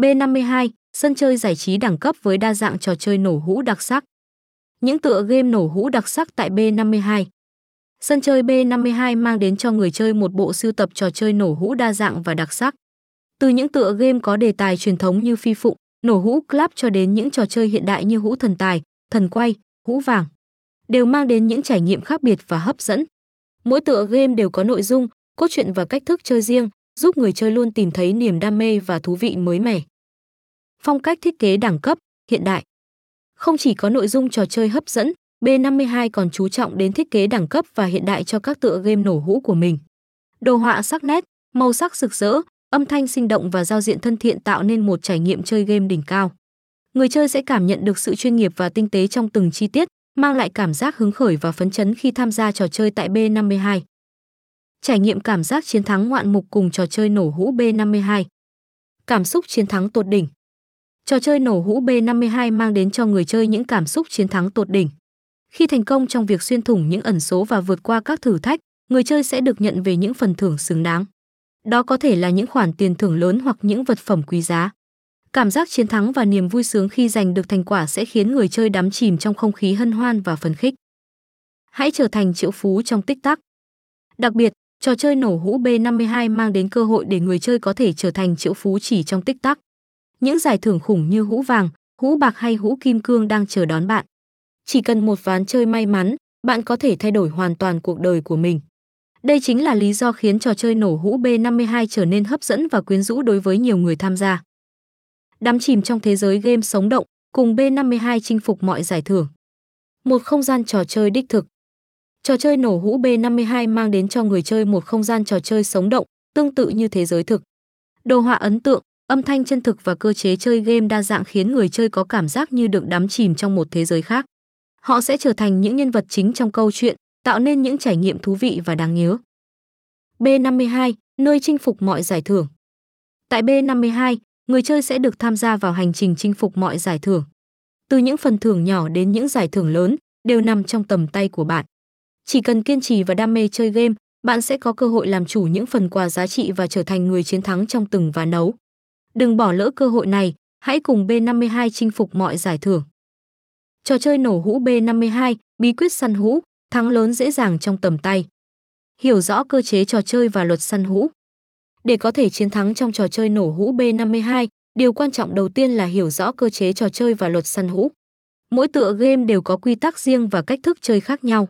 B52, sân chơi giải trí đẳng cấp với đa dạng trò chơi nổ hũ đặc sắc. Những tựa game nổ hũ đặc sắc tại B52. Sân chơi B52 mang đến cho người chơi một bộ sưu tập trò chơi nổ hũ đa dạng và đặc sắc. Từ những tựa game có đề tài truyền thống như phi phụng, nổ hũ club cho đến những trò chơi hiện đại như hũ thần tài, thần quay, hũ vàng, đều mang đến những trải nghiệm khác biệt và hấp dẫn. Mỗi tựa game đều có nội dung, cốt truyện và cách thức chơi riêng, giúp người chơi luôn tìm thấy niềm đam mê và thú vị mới mẻ. Phong cách thiết kế đẳng cấp, hiện đại. Không chỉ có nội dung trò chơi hấp dẫn, B52 còn chú trọng đến thiết kế đẳng cấp và hiện đại cho các tựa game nổ hũ của mình. Đồ họa sắc nét, màu sắc rực rỡ, âm thanh sinh động và giao diện thân thiện tạo nên một trải nghiệm chơi game đỉnh cao. Người chơi sẽ cảm nhận được sự chuyên nghiệp và tinh tế trong từng chi tiết, mang lại cảm giác hứng khởi và phấn chấn khi tham gia trò chơi tại B52. Trải nghiệm cảm giác chiến thắng ngoạn mục cùng trò chơi nổ hũ B52. Cảm xúc chiến thắng tột đỉnh. Trò chơi nổ hũ B52 mang đến cho người chơi những cảm xúc chiến thắng tột đỉnh. Khi thành công trong việc xuyên thủng những ẩn số và vượt qua các thử thách, người chơi sẽ được nhận về những phần thưởng xứng đáng. Đó có thể là những khoản tiền thưởng lớn hoặc những vật phẩm quý giá. Cảm giác chiến thắng và niềm vui sướng khi giành được thành quả sẽ khiến người chơi đắm chìm trong không khí hân hoan và phấn khích. Hãy trở thành triệu phú trong tích tắc. Đặc biệt, trò chơi nổ hũ B52 mang đến cơ hội để người chơi có thể trở thành triệu phú chỉ trong tích tắc. Những giải thưởng khủng như hũ vàng, hũ bạc hay hũ kim cương đang chờ đón bạn. Chỉ cần một ván chơi may mắn, bạn có thể thay đổi hoàn toàn cuộc đời của mình. Đây chính là lý do khiến trò chơi nổ hũ B52 trở nên hấp dẫn và quyến rũ đối với nhiều người tham gia. Đắm chìm trong thế giới game sống động, cùng B52 chinh phục mọi giải thưởng. Một không gian trò chơi đích thực. Trò chơi nổ hũ B52 mang đến cho người chơi một không gian trò chơi sống động, tương tự như thế giới thực. Đồ họa ấn tượng, âm thanh chân thực và cơ chế chơi game đa dạng khiến người chơi có cảm giác như được đắm chìm trong một thế giới khác. Họ sẽ trở thành những nhân vật chính trong câu chuyện, tạo nên những trải nghiệm thú vị và đáng nhớ. B52, nơi chinh phục mọi giải thưởng. Tại B52, người chơi sẽ được tham gia vào hành trình chinh phục mọi giải thưởng. Từ những phần thưởng nhỏ đến những giải thưởng lớn đều nằm trong tầm tay của bạn. Chỉ cần kiên trì và đam mê chơi game, bạn sẽ có cơ hội làm chủ những phần quà giá trị và trở thành người chiến thắng trong từng ván đấu. Đừng bỏ lỡ cơ hội này, hãy cùng B52 chinh phục mọi giải thưởng. Trò chơi nổ hũ B52, bí quyết săn hũ, thắng lớn dễ dàng trong tầm tay. Hiểu rõ cơ chế trò chơi và luật săn hũ. Để có thể chiến thắng trong trò chơi nổ hũ B52, điều quan trọng đầu tiên là hiểu rõ cơ chế trò chơi và luật săn hũ. Mỗi tựa game đều có quy tắc riêng và cách thức chơi khác nhau.